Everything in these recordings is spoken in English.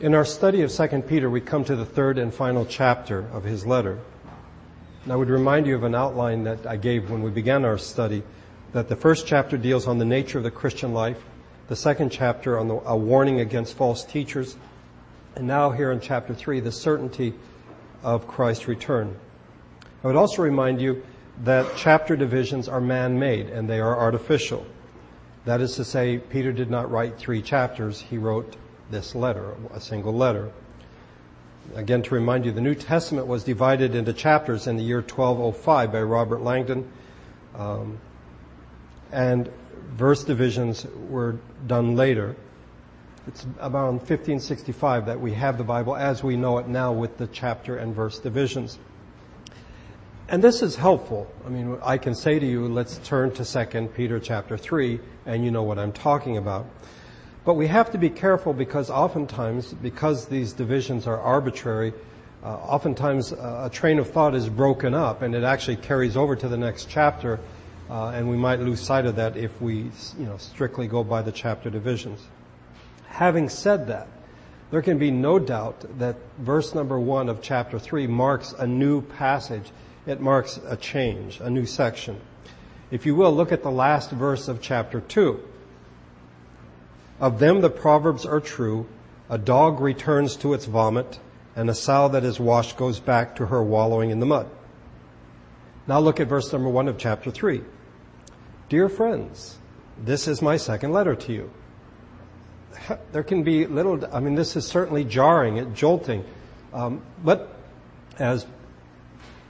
In our study of 2 Peter, we come to the third and final chapter of his letter. And I would remind you of an outline that I gave when we began our study, that the first chapter deals on the nature of the Christian life, the second chapter on the, a warning against false teachers, and now here in chapter 3, the certainty of Christ's return. I would also remind you that chapter divisions are man-made and they are artificial. That is to say, Peter did not write three chapters, he wrote this letter, a single letter. Again, to remind you, the New Testament was divided into chapters in the year 1205 by Robert Langdon, um, and verse divisions were done later. It's about 1565 that we have the Bible as we know it now with the chapter and verse divisions. And this is helpful. I mean, I can say to you, let's turn to 2 Peter chapter 3, and you know what I'm talking about. But we have to be careful because oftentimes, because these divisions are arbitrary, uh, oftentimes uh, a train of thought is broken up and it actually carries over to the next chapter, uh, and we might lose sight of that if we, you know, strictly go by the chapter divisions. Having said that, there can be no doubt that verse number one of chapter three marks a new passage. It marks a change, a new section. If you will, look at the last verse of chapter two. Of them the proverbs are true. A dog returns to its vomit, and a sow that is washed goes back to her wallowing in the mud. Now look at verse number one of chapter three. Dear friends, this is my second letter to you. There can be little, I mean, this is certainly jarring, and jolting. Um, but as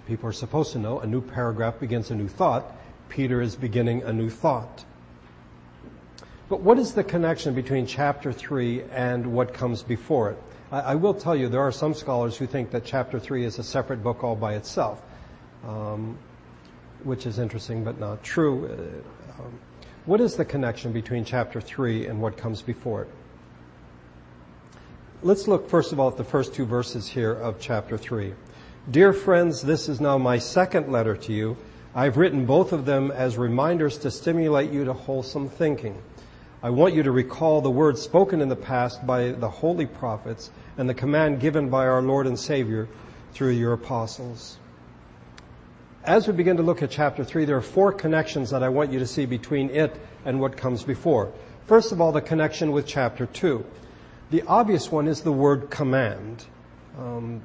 people are supposed to know, a new paragraph begins a new thought. Peter is beginning a new thought. But what is the connection between chapter 3 and what comes before it? I, I, will tell you, there are some scholars who think that chapter 3 is a separate book all by itself, um, which is interesting but not true. Uh, um, what is the connection between chapter 3 and what comes before it? Let's look first of all at the first two verses here of chapter 3. Dear friends, this is now my second letter to you. I've written both of them as reminders to stimulate you to wholesome thinking. I want you to recall the words spoken in the past by the holy prophets and the command given by our Lord and Savior through your apostles. As we begin to look at chapter 3, there are four connections that I want you to see between it and what comes before. First of all, the connection with chapter 2. The obvious one is the word command. Um,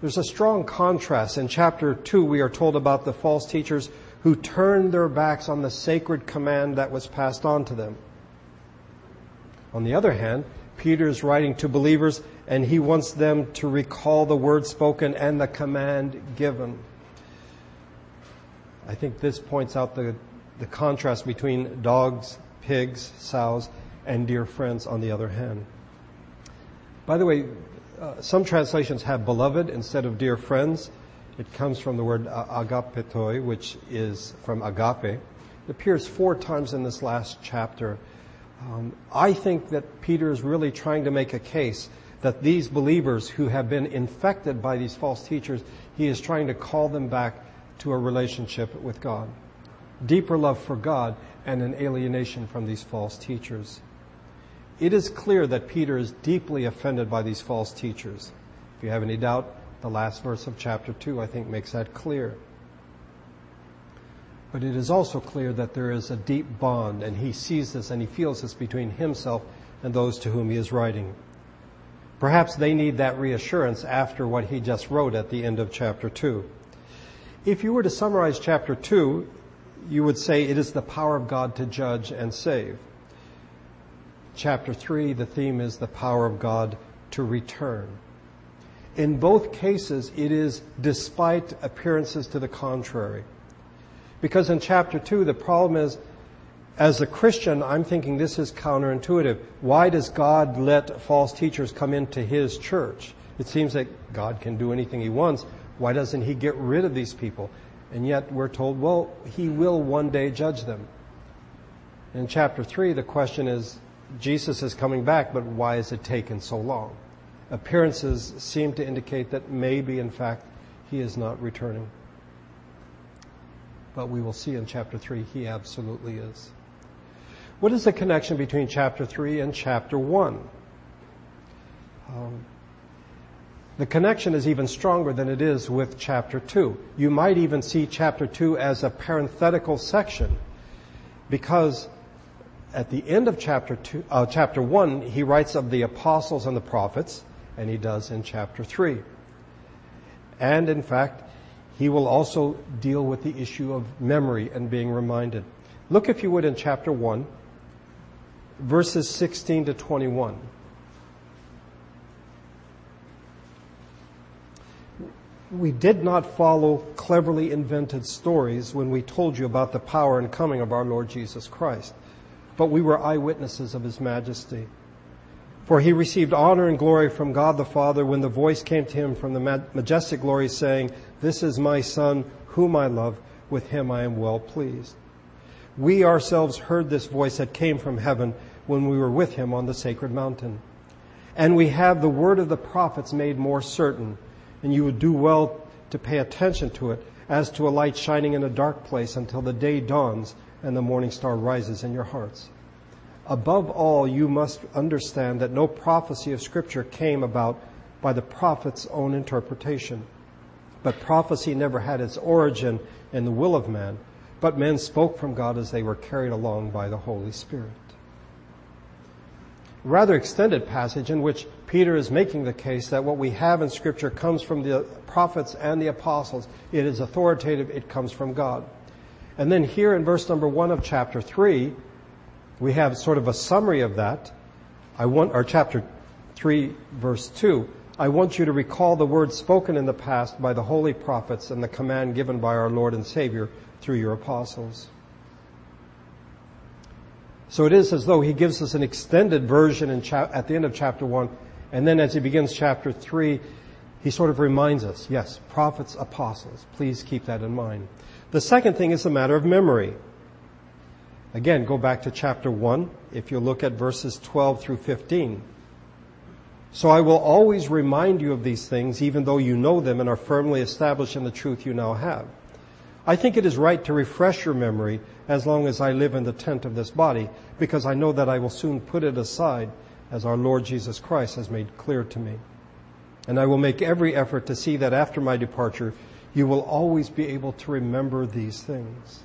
there's a strong contrast. In chapter 2, we are told about the false teachers who turned their backs on the sacred command that was passed on to them. On the other hand, Peter is writing to believers and he wants them to recall the word spoken and the command given. I think this points out the, the contrast between dogs, pigs, sows, and dear friends on the other hand. By the way, uh, some translations have beloved instead of dear friends. It comes from the word agapetoi, which is from agape. It appears four times in this last chapter um, I think that Peter is really trying to make a case that these believers who have been infected by these false teachers, he is trying to call them back to a relationship with God. Deeper love for God and an alienation from these false teachers. It is clear that Peter is deeply offended by these false teachers. If you have any doubt, the last verse of chapter 2, I think, makes that clear. But it is also clear that there is a deep bond, and he sees this and he feels this between himself and those to whom he is writing. Perhaps they need that reassurance after what he just wrote at the end of chapter 2. If you were to summarize chapter 2, you would say it is the power of God to judge and save. Chapter 3, the theme is the power of God to return. In both cases, it is despite appearances to the contrary. Because in chapter 2, the problem is, as a Christian, I'm thinking this is counterintuitive. Why does God let false teachers come into His church? It seems that God can do anything He wants. Why doesn't He get rid of these people? And yet we're told, well, He will one day judge them. In chapter 3, the question is, Jesus is coming back, but why has it taken so long? Appearances seem to indicate that maybe, in fact, He is not returning but we will see in chapter 3 he absolutely is. What is the connection between chapter 3 and chapter 1? Um, the connection is even stronger than it is with chapter 2. You might even see chapter 2 as a parenthetical section because at the end of chapter two, uh, chapter one, he writes of the apostles and the prophets, and he does in chapter three. And in fact, he will also deal with the issue of memory and being reminded. Look, if you would, in chapter one, verses 16 to 21. We did not follow cleverly invented stories when we told you about the power and coming of our Lord Jesus Christ but we were eyewitnesses of his majesty. For he received honor and glory from God the Father when the voice came to him from the majestic glory saying, This is my son whom I love. With him I am well pleased. We ourselves heard this voice that came from heaven when we were with him on the sacred mountain. And we have the word of the prophets made more certain, and you would do well to pay attention to it as to a light shining in a dark place until the day dawns and the morning star rises in your hearts. Above all, you must understand that no prophecy of Scripture came about by the prophet's own interpretation. But prophecy never had its origin in the will of man, but men spoke from God as they were carried along by the Holy Spirit. Rather extended passage in which Peter is making the case that what we have in Scripture comes from the prophets and the apostles. It is authoritative, it comes from God. And then here in verse number one of chapter three, we have sort of a summary of that. I want, or chapter three, verse two. I want you to recall the words spoken in the past by the holy prophets and the command given by our Lord and Savior through your apostles. So it is as though he gives us an extended version cha- at the end of chapter one, and then as he begins chapter three, he sort of reminds us, yes, prophets, apostles. Please keep that in mind. The second thing is a matter of memory. Again, go back to chapter 1 if you look at verses 12 through 15. So I will always remind you of these things even though you know them and are firmly established in the truth you now have. I think it is right to refresh your memory as long as I live in the tent of this body because I know that I will soon put it aside as our Lord Jesus Christ has made clear to me. And I will make every effort to see that after my departure you will always be able to remember these things.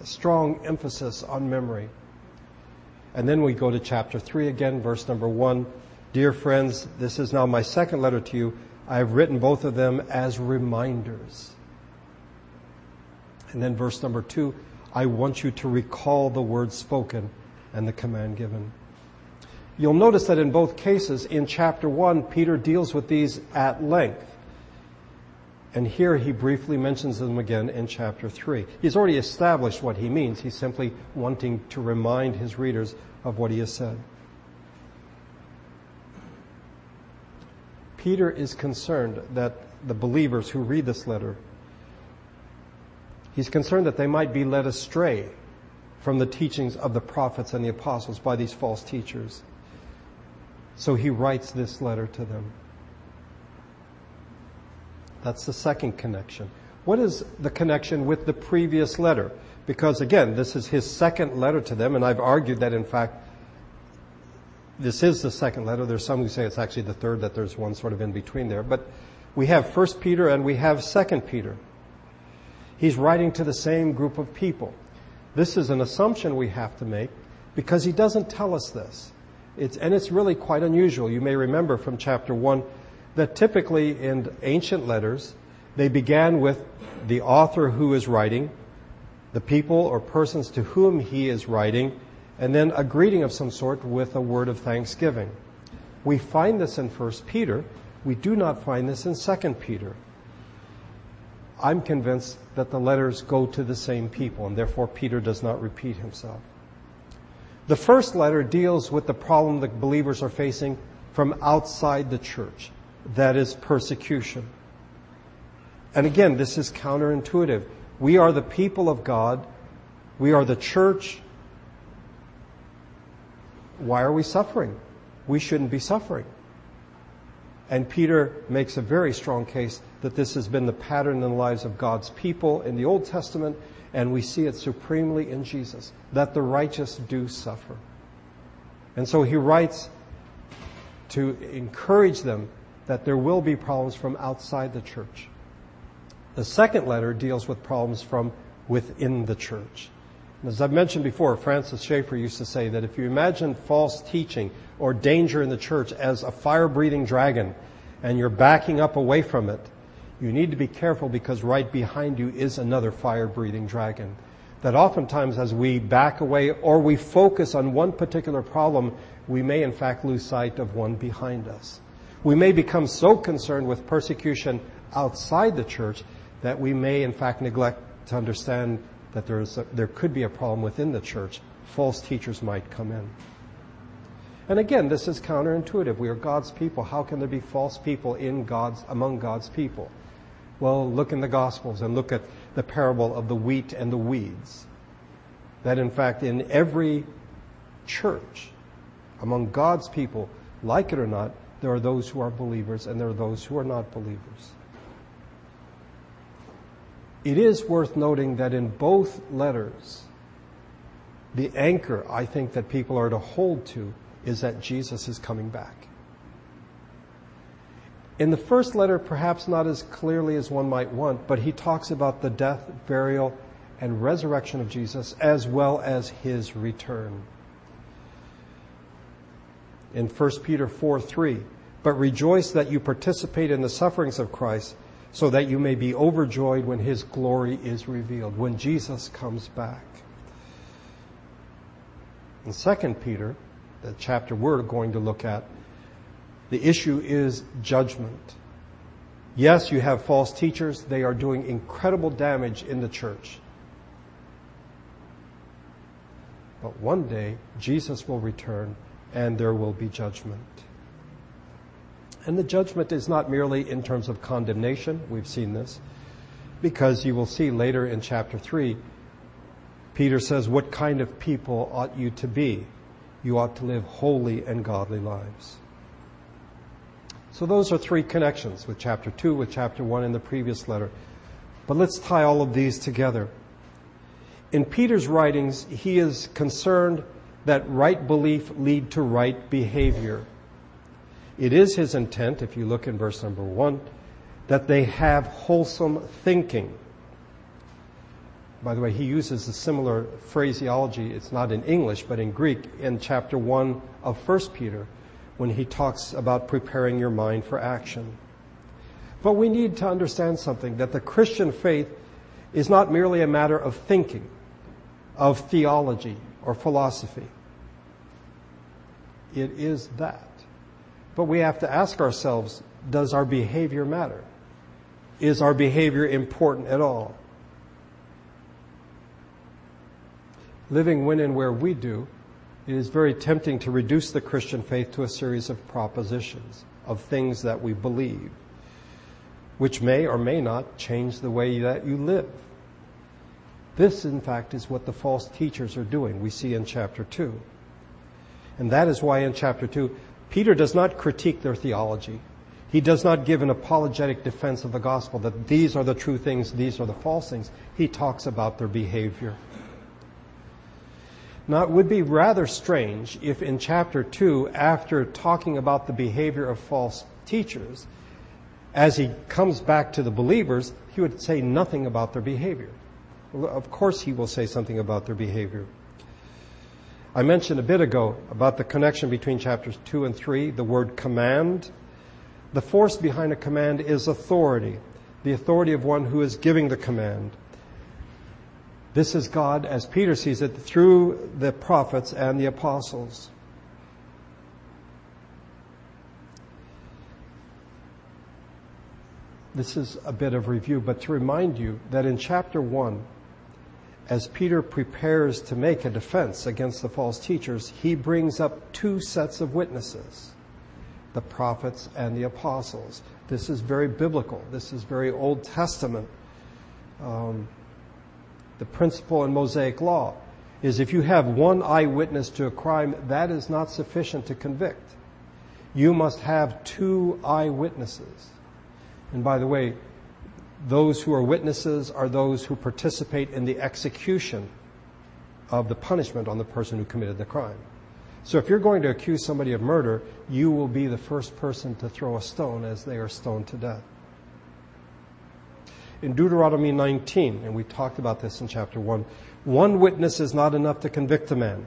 A strong emphasis on memory. And then we go to chapter 3 again, verse number 1. Dear friends, this is now my second letter to you. I have written both of them as reminders. And then verse number 2, I want you to recall the words spoken and the command given. You'll notice that in both cases, in chapter 1, Peter deals with these at length. And here he briefly mentions them again in chapter 3. He's already established what he means. He's simply wanting to remind his readers of what he has said. Peter is concerned that the believers who read this letter, he's concerned that they might be led astray from the teachings of the prophets and the apostles by these false teachers. So he writes this letter to them. That's the second connection. What is the connection with the previous letter? Because again, this is his second letter to them, and I've argued that in fact, this is the second letter. There's some who say it's actually the third, that there's one sort of in between there. But we have First Peter and we have Second Peter. He's writing to the same group of people. This is an assumption we have to make because he doesn't tell us this. It's, and it's really quite unusual. You may remember from chapter 1 that typically in ancient letters, they began with the author who is writing, the people or persons to whom he is writing, and then a greeting of some sort with a word of thanksgiving. We find this in 1 Peter. We do not find this in 2 Peter. I'm convinced that the letters go to the same people, and therefore Peter does not repeat himself. The first letter deals with the problem that believers are facing from outside the church that is persecution. And again, this is counterintuitive. We are the people of God. We are the church. Why are we suffering? We shouldn't be suffering. And Peter makes a very strong case that this has been the pattern in the lives of God's people in the Old Testament, and we see it supremely in Jesus, that the righteous do suffer. And so he writes to encourage them that there will be problems from outside the church. The second letter deals with problems from within the church. And as I've mentioned before, Francis Schaeffer used to say that if you imagine false teaching or danger in the church as a fire breathing dragon and you're backing up away from it, you need to be careful because right behind you is another fire breathing dragon. That oftentimes as we back away or we focus on one particular problem, we may in fact lose sight of one behind us. We may become so concerned with persecution outside the church that we may in fact neglect to understand that there, is a, there could be a problem within the church. False teachers might come in. And again, this is counterintuitive. We are God's people. How can there be false people in God's, among God's people? Well, look in the Gospels and look at the parable of the wheat and the weeds. That in fact, in every church, among God's people, like it or not, there are those who are believers and there are those who are not believers. It is worth noting that in both letters, the anchor I think that people are to hold to is that Jesus is coming back. In the first letter, perhaps not as clearly as one might want, but he talks about the death, burial, and resurrection of Jesus as well as his return. In 1 Peter 4 3, but rejoice that you participate in the sufferings of Christ so that you may be overjoyed when his glory is revealed, when Jesus comes back. In 2 Peter, the chapter we're going to look at, the issue is judgment. Yes, you have false teachers. They are doing incredible damage in the church. But one day, Jesus will return and there will be judgment. And the judgment is not merely in terms of condemnation. We've seen this. Because you will see later in chapter 3, Peter says, What kind of people ought you to be? You ought to live holy and godly lives. So those are three connections with chapter 2, with chapter 1 in the previous letter. But let's tie all of these together. In Peter's writings, he is concerned that right belief lead to right behavior. It is his intent, if you look in verse number 1, that they have wholesome thinking. By the way, he uses a similar phraseology. It's not in English, but in Greek in chapter 1 of 1 Peter when he talks about preparing your mind for action. But we need to understand something that the Christian faith is not merely a matter of thinking, of theology or philosophy. It is that. But we have to ask ourselves, does our behavior matter? Is our behavior important at all? living when and where we do, it is very tempting to reduce the Christian faith to a series of propositions, of things that we believe, which may or may not change the way that you live. This, in fact, is what the false teachers are doing, we see in chapter 2. And that is why in chapter 2, Peter does not critique their theology. He does not give an apologetic defense of the gospel that these are the true things, these are the false things. He talks about their behavior. Now, it would be rather strange if in chapter 2, after talking about the behavior of false teachers, as he comes back to the believers, he would say nothing about their behavior. Of course, he will say something about their behavior. I mentioned a bit ago about the connection between chapters 2 and 3, the word command. The force behind a command is authority, the authority of one who is giving the command. This is God, as Peter sees it, through the prophets and the apostles. This is a bit of review, but to remind you that in chapter 1, as Peter prepares to make a defense against the false teachers, he brings up two sets of witnesses the prophets and the apostles. This is very biblical, this is very Old Testament. Um, the principle in Mosaic law is if you have one eyewitness to a crime, that is not sufficient to convict. You must have two eyewitnesses. And by the way, those who are witnesses are those who participate in the execution of the punishment on the person who committed the crime. So if you're going to accuse somebody of murder, you will be the first person to throw a stone as they are stoned to death. In Deuteronomy 19, and we talked about this in chapter 1, one witness is not enough to convict a man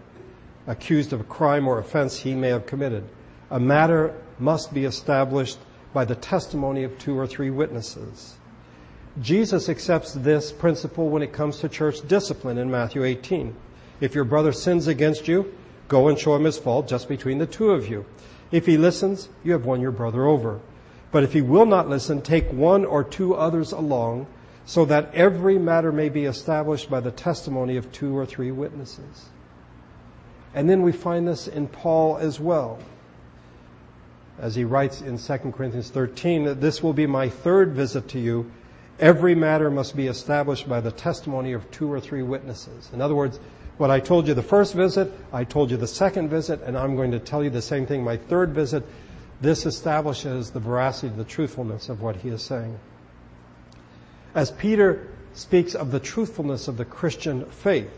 accused of a crime or offense he may have committed. A matter must be established by the testimony of two or three witnesses. Jesus accepts this principle when it comes to church discipline in Matthew 18. If your brother sins against you, go and show him his fault just between the two of you. If he listens, you have won your brother over. But if he will not listen, take one or two others along so that every matter may be established by the testimony of two or three witnesses. And then we find this in Paul as well. As he writes in 2 Corinthians 13, that this will be my third visit to you. Every matter must be established by the testimony of two or three witnesses. In other words, what I told you the first visit, I told you the second visit, and I'm going to tell you the same thing my third visit. This establishes the veracity, the truthfulness of what he is saying. As Peter speaks of the truthfulness of the Christian faith,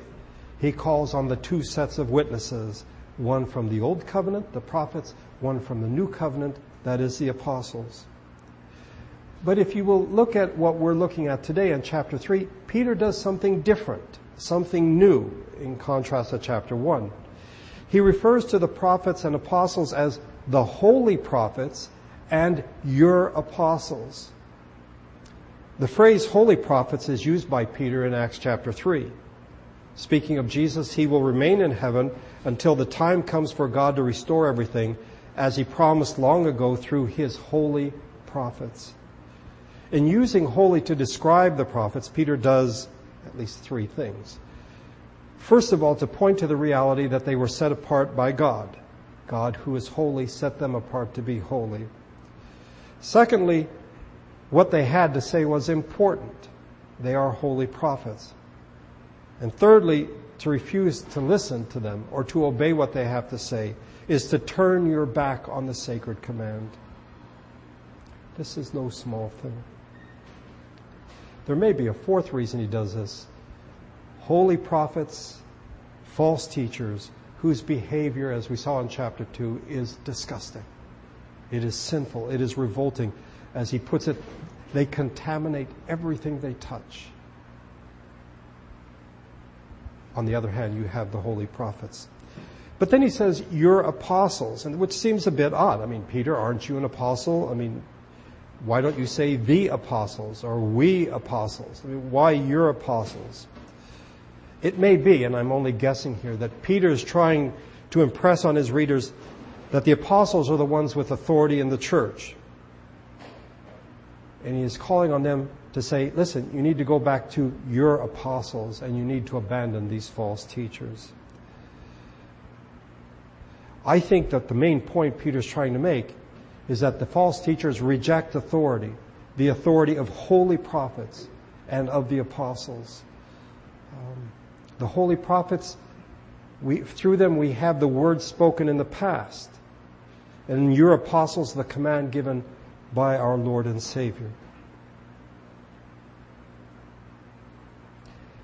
he calls on the two sets of witnesses, one from the Old Covenant, the prophets, one from the New Covenant, that is the apostles. But if you will look at what we're looking at today in chapter 3, Peter does something different, something new in contrast to chapter 1. He refers to the prophets and apostles as the holy prophets and your apostles. The phrase holy prophets is used by Peter in Acts chapter 3. Speaking of Jesus, he will remain in heaven until the time comes for God to restore everything as he promised long ago through his holy prophets. In using holy to describe the prophets, Peter does at least three things. First of all, to point to the reality that they were set apart by God. God, who is holy, set them apart to be holy. Secondly, what they had to say was important. They are holy prophets. And thirdly, to refuse to listen to them or to obey what they have to say is to turn your back on the sacred command. This is no small thing. There may be a fourth reason he does this. Holy prophets, false teachers, whose behavior, as we saw in chapter 2, is disgusting. It is sinful. It is revolting. As he puts it, they contaminate everything they touch. On the other hand, you have the holy prophets. But then he says, you're apostles, and which seems a bit odd. I mean, Peter, aren't you an apostle? I mean, why don't you say the apostles or we apostles? I mean, why your apostles? It may be, and I'm only guessing here, that Peter is trying to impress on his readers that the apostles are the ones with authority in the church. And he is calling on them to say, listen, you need to go back to your apostles and you need to abandon these false teachers. I think that the main point Peter's trying to make is that the false teachers reject authority, the authority of holy prophets and of the apostles. Um, the holy prophets, we, through them we have the words spoken in the past. And your apostles, the command given by our Lord and Savior.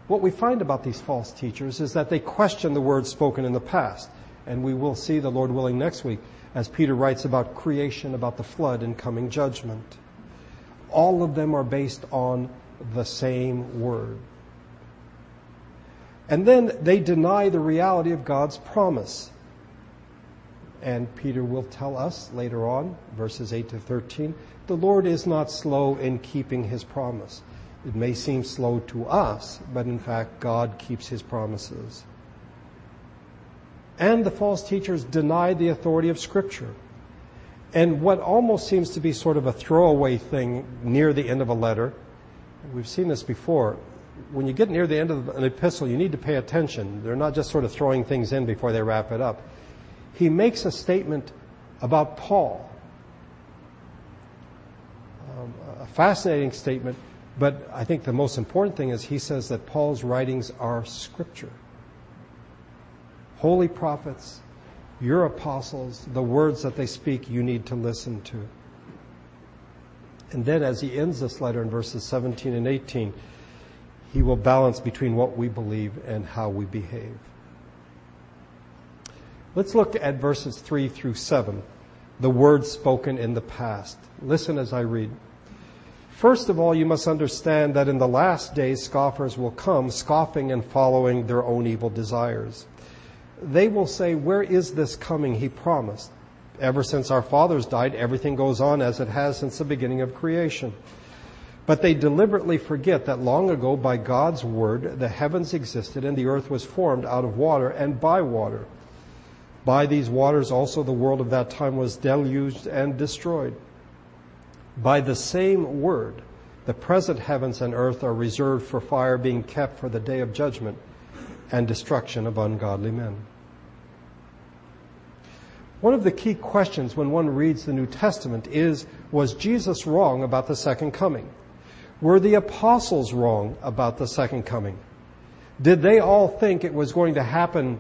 What we find about these false teachers is that they question the words spoken in the past. And we will see the Lord willing next week as Peter writes about creation, about the flood and coming judgment. All of them are based on the same word. And then they deny the reality of God's promise. And Peter will tell us later on, verses 8 to 13, the Lord is not slow in keeping his promise. It may seem slow to us, but in fact, God keeps his promises. And the false teachers deny the authority of Scripture. And what almost seems to be sort of a throwaway thing near the end of a letter, we've seen this before. When you get near the end of an epistle, you need to pay attention. They're not just sort of throwing things in before they wrap it up. He makes a statement about Paul. Um, a fascinating statement but I think the most important thing is he says that Paul's writings are scripture. Holy prophets, your apostles, the words that they speak, you need to listen to. And then as he ends this letter in verses 17 and 18, he will balance between what we believe and how we behave. Let's look at verses 3 through 7, the words spoken in the past. Listen as I read. First of all, you must understand that in the last days scoffers will come, scoffing and following their own evil desires. They will say, where is this coming he promised? Ever since our fathers died, everything goes on as it has since the beginning of creation. But they deliberately forget that long ago, by God's word, the heavens existed and the earth was formed out of water and by water. By these waters also the world of that time was deluged and destroyed. By the same word, the present heavens and earth are reserved for fire, being kept for the day of judgment and destruction of ungodly men. One of the key questions when one reads the New Testament is, was Jesus wrong about the second coming? Were the apostles wrong about the second coming? Did they all think it was going to happen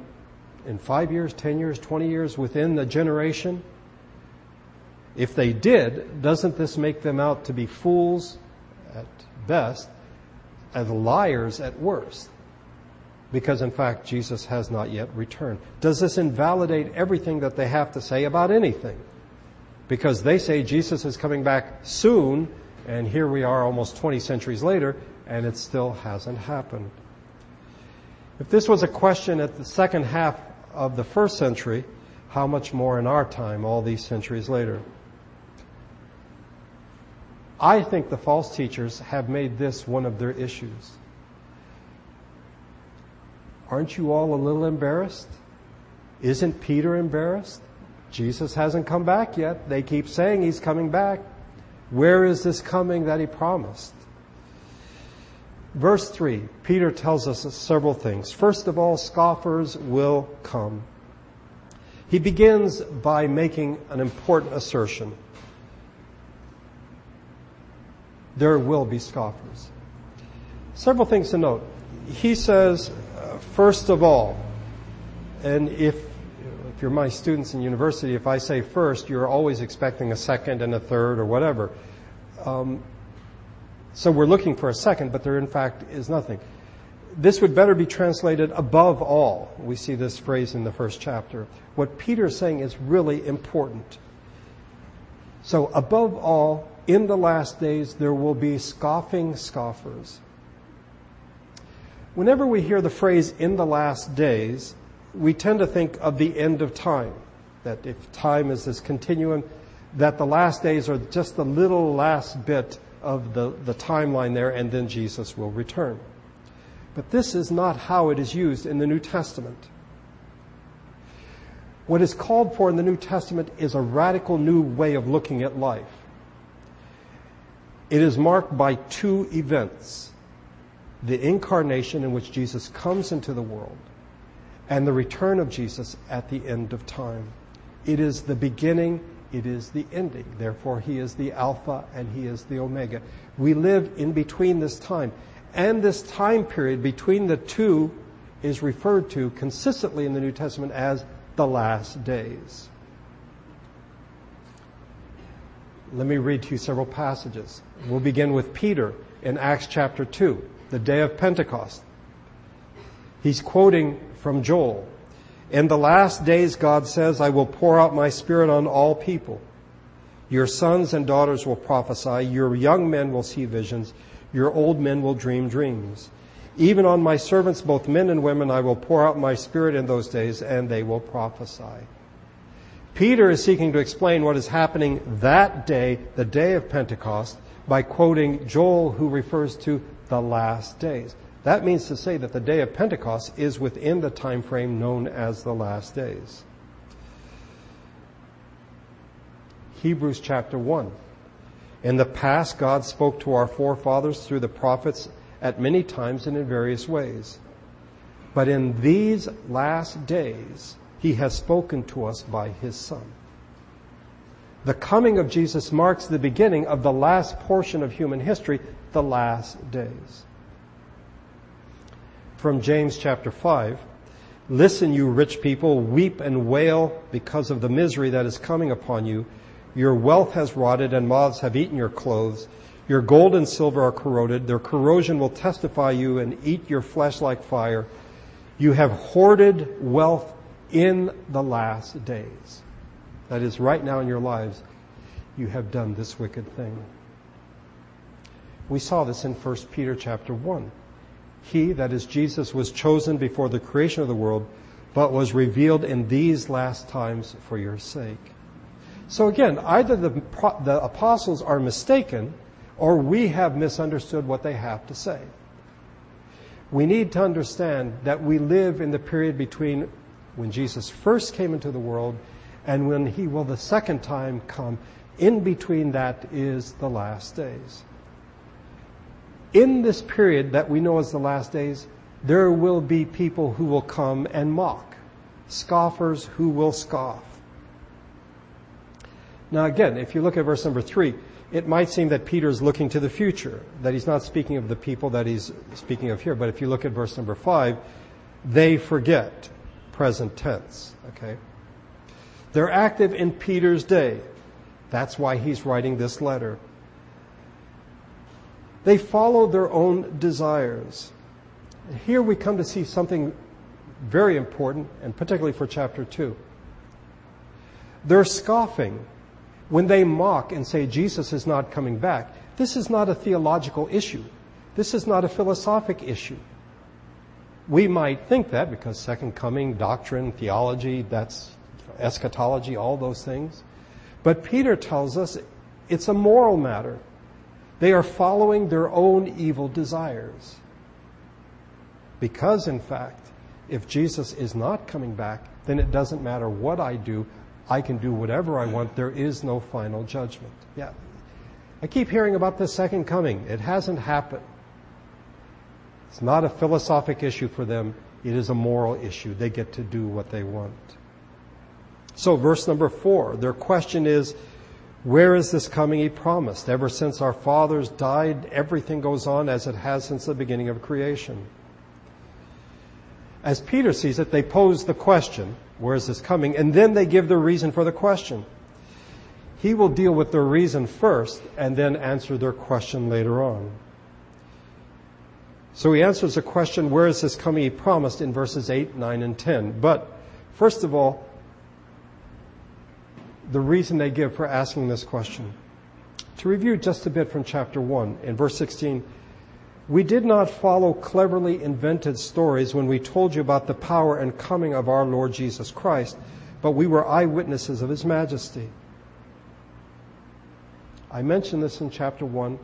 in five years, ten years, twenty years, within the generation? If they did, doesn't this make them out to be fools at best and liars at worst? Because in fact Jesus has not yet returned. Does this invalidate everything that they have to say about anything? Because they say Jesus is coming back soon, and here we are almost 20 centuries later, and it still hasn't happened. If this was a question at the second half of the first century, how much more in our time, all these centuries later? I think the false teachers have made this one of their issues. Aren't you all a little embarrassed? Isn't Peter embarrassed? Jesus hasn't come back yet. They keep saying he's coming back. Where is this coming that he promised? Verse 3, Peter tells us several things. First of all, scoffers will come. He begins by making an important assertion. There will be scoffers. Several things to note. He says, first of all, and if if you're my students in university, if I say first, you're always expecting a second and a third or whatever. Um, so we're looking for a second, but there in fact is nothing. This would better be translated above all. We see this phrase in the first chapter. What Peter is saying is really important. So above all, in the last days, there will be scoffing scoffers. Whenever we hear the phrase in the last days, we tend to think of the end of time. That if time is this continuum, that the last days are just the little last bit of the, the timeline there, and then Jesus will return. But this is not how it is used in the New Testament. What is called for in the New Testament is a radical new way of looking at life. It is marked by two events the incarnation in which Jesus comes into the world and the return of Jesus at the end of time. It is the beginning, it is the ending. Therefore, He is the Alpha and He is the Omega. We live in between this time. And this time period between the two is referred to consistently in the New Testament as the last days. Let me read to you several passages. We'll begin with Peter in Acts chapter 2 the day of Pentecost. He's quoting from Joel. In the last days, God says, I will pour out my spirit on all people. Your sons and daughters will prophesy. Your young men will see visions. Your old men will dream dreams. Even on my servants, both men and women, I will pour out my spirit in those days and they will prophesy. Peter is seeking to explain what is happening that day, the day of Pentecost, by quoting Joel, who refers to the last days. That means to say that the day of Pentecost is within the time frame known as the last days. Hebrews chapter 1. In the past, God spoke to our forefathers through the prophets at many times and in various ways. But in these last days, He has spoken to us by His Son. The coming of Jesus marks the beginning of the last portion of human history the last days. From James chapter 5, Listen, you rich people, weep and wail because of the misery that is coming upon you. Your wealth has rotted and moths have eaten your clothes. Your gold and silver are corroded. Their corrosion will testify you and eat your flesh like fire. You have hoarded wealth in the last days. That is, right now in your lives, you have done this wicked thing. We saw this in 1 Peter chapter 1. He, that is Jesus, was chosen before the creation of the world, but was revealed in these last times for your sake. So again, either the, the apostles are mistaken or we have misunderstood what they have to say. We need to understand that we live in the period between when Jesus first came into the world and when he will the second time come. In between that is the last days. In this period that we know as the last days, there will be people who will come and mock, scoffers who will scoff. Now again, if you look at verse number three, it might seem that Peter is looking to the future, that he's not speaking of the people that he's speaking of here. But if you look at verse number five, they forget, present tense, okay? They're active in Peter's day. That's why he's writing this letter. They follow their own desires. Here we come to see something very important, and particularly for chapter 2. They're scoffing when they mock and say Jesus is not coming back. This is not a theological issue. This is not a philosophic issue. We might think that because second coming, doctrine, theology, that's eschatology, all those things. But Peter tells us it's a moral matter. They are following their own evil desires. Because, in fact, if Jesus is not coming back, then it doesn't matter what I do. I can do whatever I want. There is no final judgment. Yeah. I keep hearing about the second coming. It hasn't happened. It's not a philosophic issue for them. It is a moral issue. They get to do what they want. So verse number four, their question is, where is this coming he promised? Ever since our fathers died, everything goes on as it has since the beginning of creation. As Peter sees it, they pose the question, where is this coming? And then they give the reason for the question. He will deal with their reason first and then answer their question later on. So he answers the question, where is this coming he promised in verses 8, 9, and 10. But first of all, the reason they give for asking this question. To review just a bit from chapter 1, in verse 16, we did not follow cleverly invented stories when we told you about the power and coming of our Lord Jesus Christ, but we were eyewitnesses of his majesty. I mentioned this in chapter 1.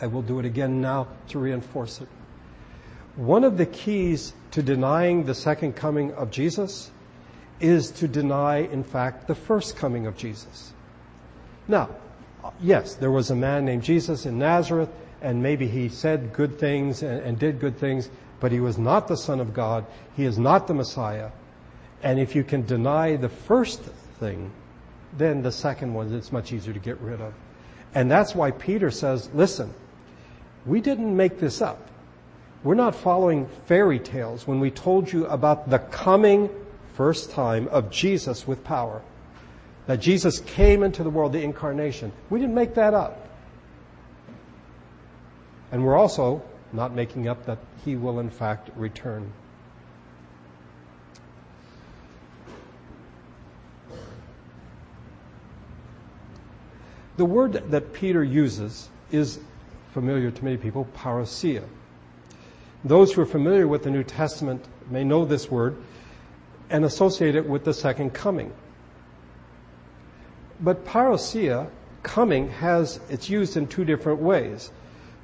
I will do it again now to reinforce it. One of the keys to denying the second coming of Jesus is to deny, in fact, the first coming of Jesus. Now, yes, there was a man named Jesus in Nazareth, and maybe he said good things and, and, did good things, but he was not the Son of God. He is not the Messiah. And if you can deny the first thing, then the second one it's much easier to get rid of. And that's why Peter says, listen, we didn't make this up. We're not following fairy tales when we told you about the coming first time of Jesus with power. That Jesus came into the world, the incarnation. We didn't make that up. And we're also not making up that he will in fact return. The word that Peter uses is familiar to many people, parousia. Those who are familiar with the New Testament may know this word and associate it with the second coming. But parousia, coming, has, it's used in two different ways.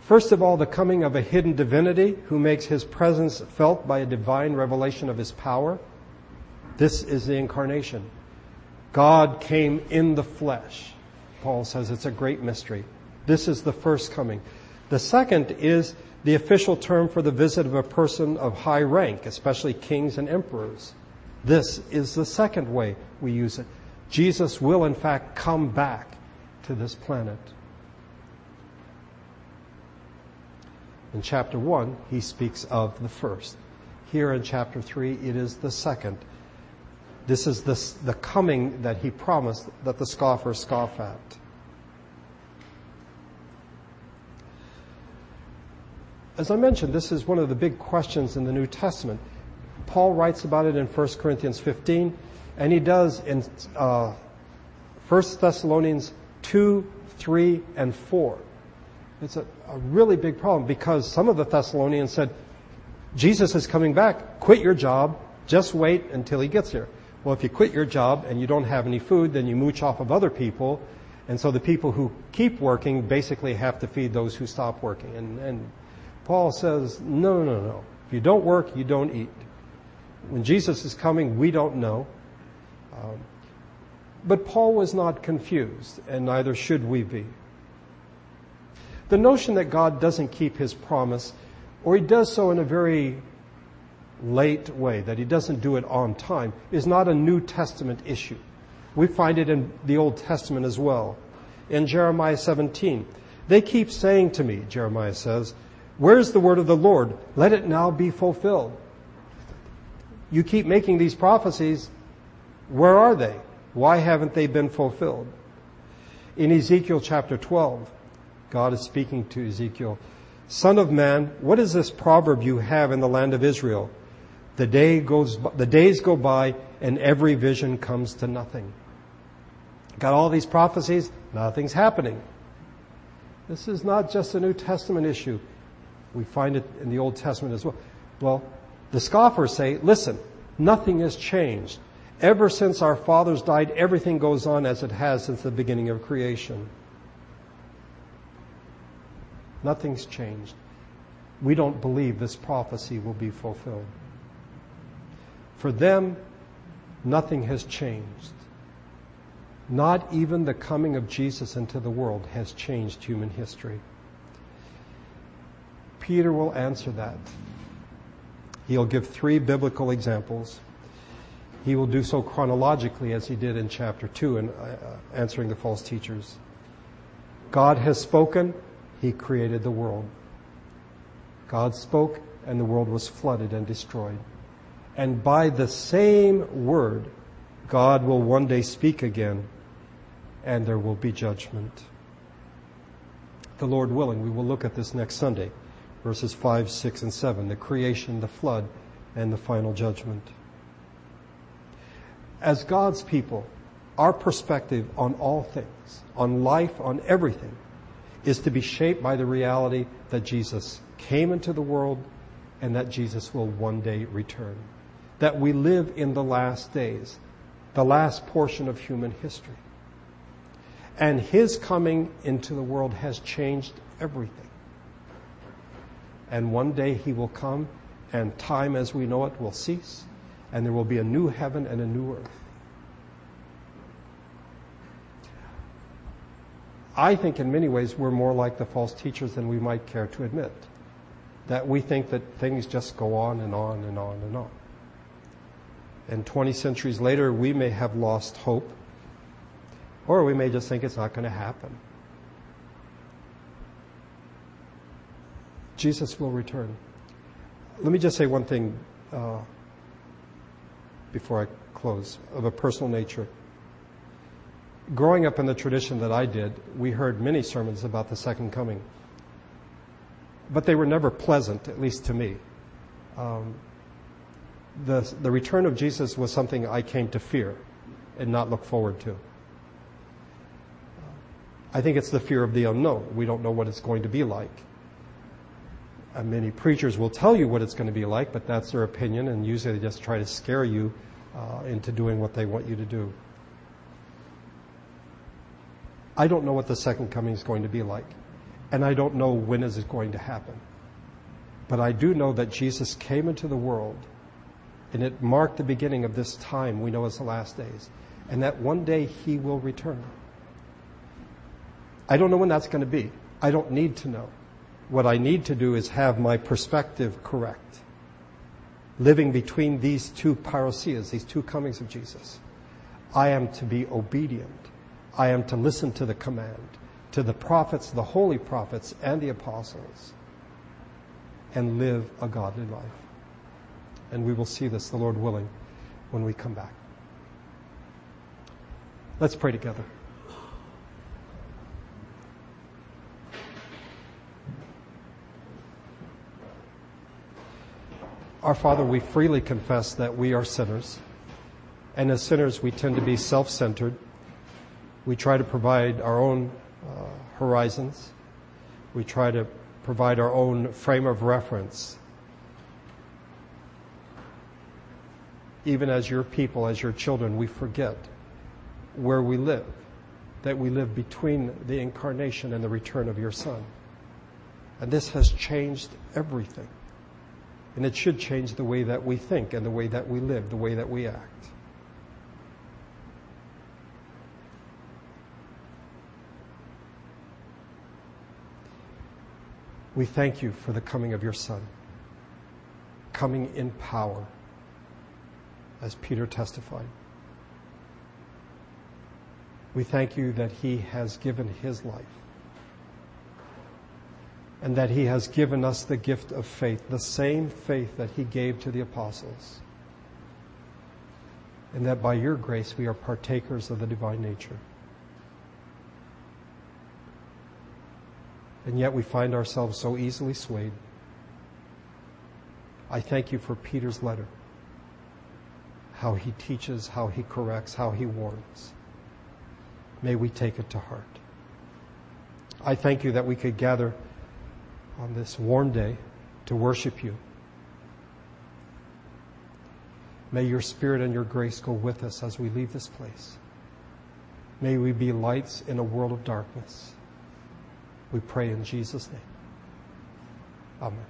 First of all, the coming of a hidden divinity who makes his presence felt by a divine revelation of his power. This is the incarnation. God came in the flesh. Paul says it's a great mystery. This is the first coming. The second is the official term for the visit of a person of high rank, especially kings and emperors. This is the second way we use it. Jesus will, in fact, come back to this planet. In chapter 1, he speaks of the first. Here in chapter 3, it is the second. This is the, the coming that he promised that the scoffers scoff at. As I mentioned, this is one of the big questions in the New Testament. Paul writes about it in 1 Corinthians 15, and he does in uh, 1 Thessalonians 2, 3, and 4. It's a, a really big problem because some of the Thessalonians said, Jesus is coming back. Quit your job. Just wait until he gets here. Well, if you quit your job and you don't have any food, then you mooch off of other people. And so the people who keep working basically have to feed those who stop working. And, and Paul says, no, no, no. If you don't work, you don't eat. When Jesus is coming, we don't know. Um, but Paul was not confused, and neither should we be. The notion that God doesn't keep his promise, or he does so in a very late way, that he doesn't do it on time, is not a New Testament issue. We find it in the Old Testament as well. In Jeremiah 17, they keep saying to me, Jeremiah says, Where's the word of the Lord? Let it now be fulfilled. You keep making these prophecies. Where are they? Why haven't they been fulfilled? In Ezekiel chapter 12, God is speaking to Ezekiel. Son of man, what is this proverb you have in the land of Israel? The day goes, the days go by and every vision comes to nothing. Got all these prophecies, nothing's happening. This is not just a New Testament issue. We find it in the Old Testament as well. Well, the scoffers say, listen, nothing has changed. Ever since our fathers died, everything goes on as it has since the beginning of creation. Nothing's changed. We don't believe this prophecy will be fulfilled. For them, nothing has changed. Not even the coming of Jesus into the world has changed human history. Peter will answer that. He'll give three biblical examples. He will do so chronologically as he did in chapter 2 in uh, answering the false teachers. God has spoken, he created the world. God spoke and the world was flooded and destroyed. And by the same word, God will one day speak again and there will be judgment. The Lord willing, we will look at this next Sunday verses 5, 6, and 7, the creation, the flood, and the final judgment. As God's people, our perspective on all things, on life, on everything, is to be shaped by the reality that Jesus came into the world and that Jesus will one day return. That we live in the last days, the last portion of human history. And His coming into the world has changed everything and one day he will come and time as we know it will cease and there will be a new heaven and a new earth. I think in many ways we're more like the false teachers than we might care to admit. That we think that things just go on and on and on and on. And 20 centuries later, we may have lost hope, or we may just think it's not going to happen. Jesus will return. Let me just say one thing uh, before I close of a personal nature. Growing up in the tradition that I did, we heard many sermons about the second coming. But they were never pleasant, at least to me. Um, the, the return of Jesus was something I came to fear and not look forward to. I think it's the fear of the unknown. We don't know what it's going to be like. Uh, many preachers will tell you what it's going to be like, but that's their opinion, and usually they just try to scare you uh, into doing what they want you to do. I don't know what the second coming is going to be like, and I don't know when is it going to happen. But I do know that Jesus came into the world, and it marked the beginning of this time we know as the last days, and that one day he will return. I don't know when that's going to be. I don't need to know. What I need to do is have my perspective correct. Living between these two parousias, these two comings of Jesus. I am to be obedient. I am to listen to the command, to the prophets, the holy prophets, and the apostles, and live a godly life. And we will see this, the Lord willing, when we come back. Let's pray together. Our Father, we freely confess that we are sinners. And as sinners, we tend to be self-centered. We try to provide our own uh, horizons. We try to provide our own frame of reference. Even as your people, as your children, we forget where we live, that we live between the incarnation and the return of your Son. And this has changed everything. And it should change the way that we think and the way that we live, the way that we act. We thank you for the coming of your Son, coming in power, as Peter testified. We thank you that he has given his life and that he has given us the gift of faith, the same faith that he gave to the apostles. And that by your grace we are partakers of the divine nature. And yet we find ourselves so easily swayed. I thank you for Peter's letter, how he teaches, how he corrects, how he warns. May we take it to heart. I thank you that we could gather on this warm day to worship you. May your spirit and your grace go with us as we leave this place. May we be lights in a world of darkness. We pray in Jesus' name. Amen.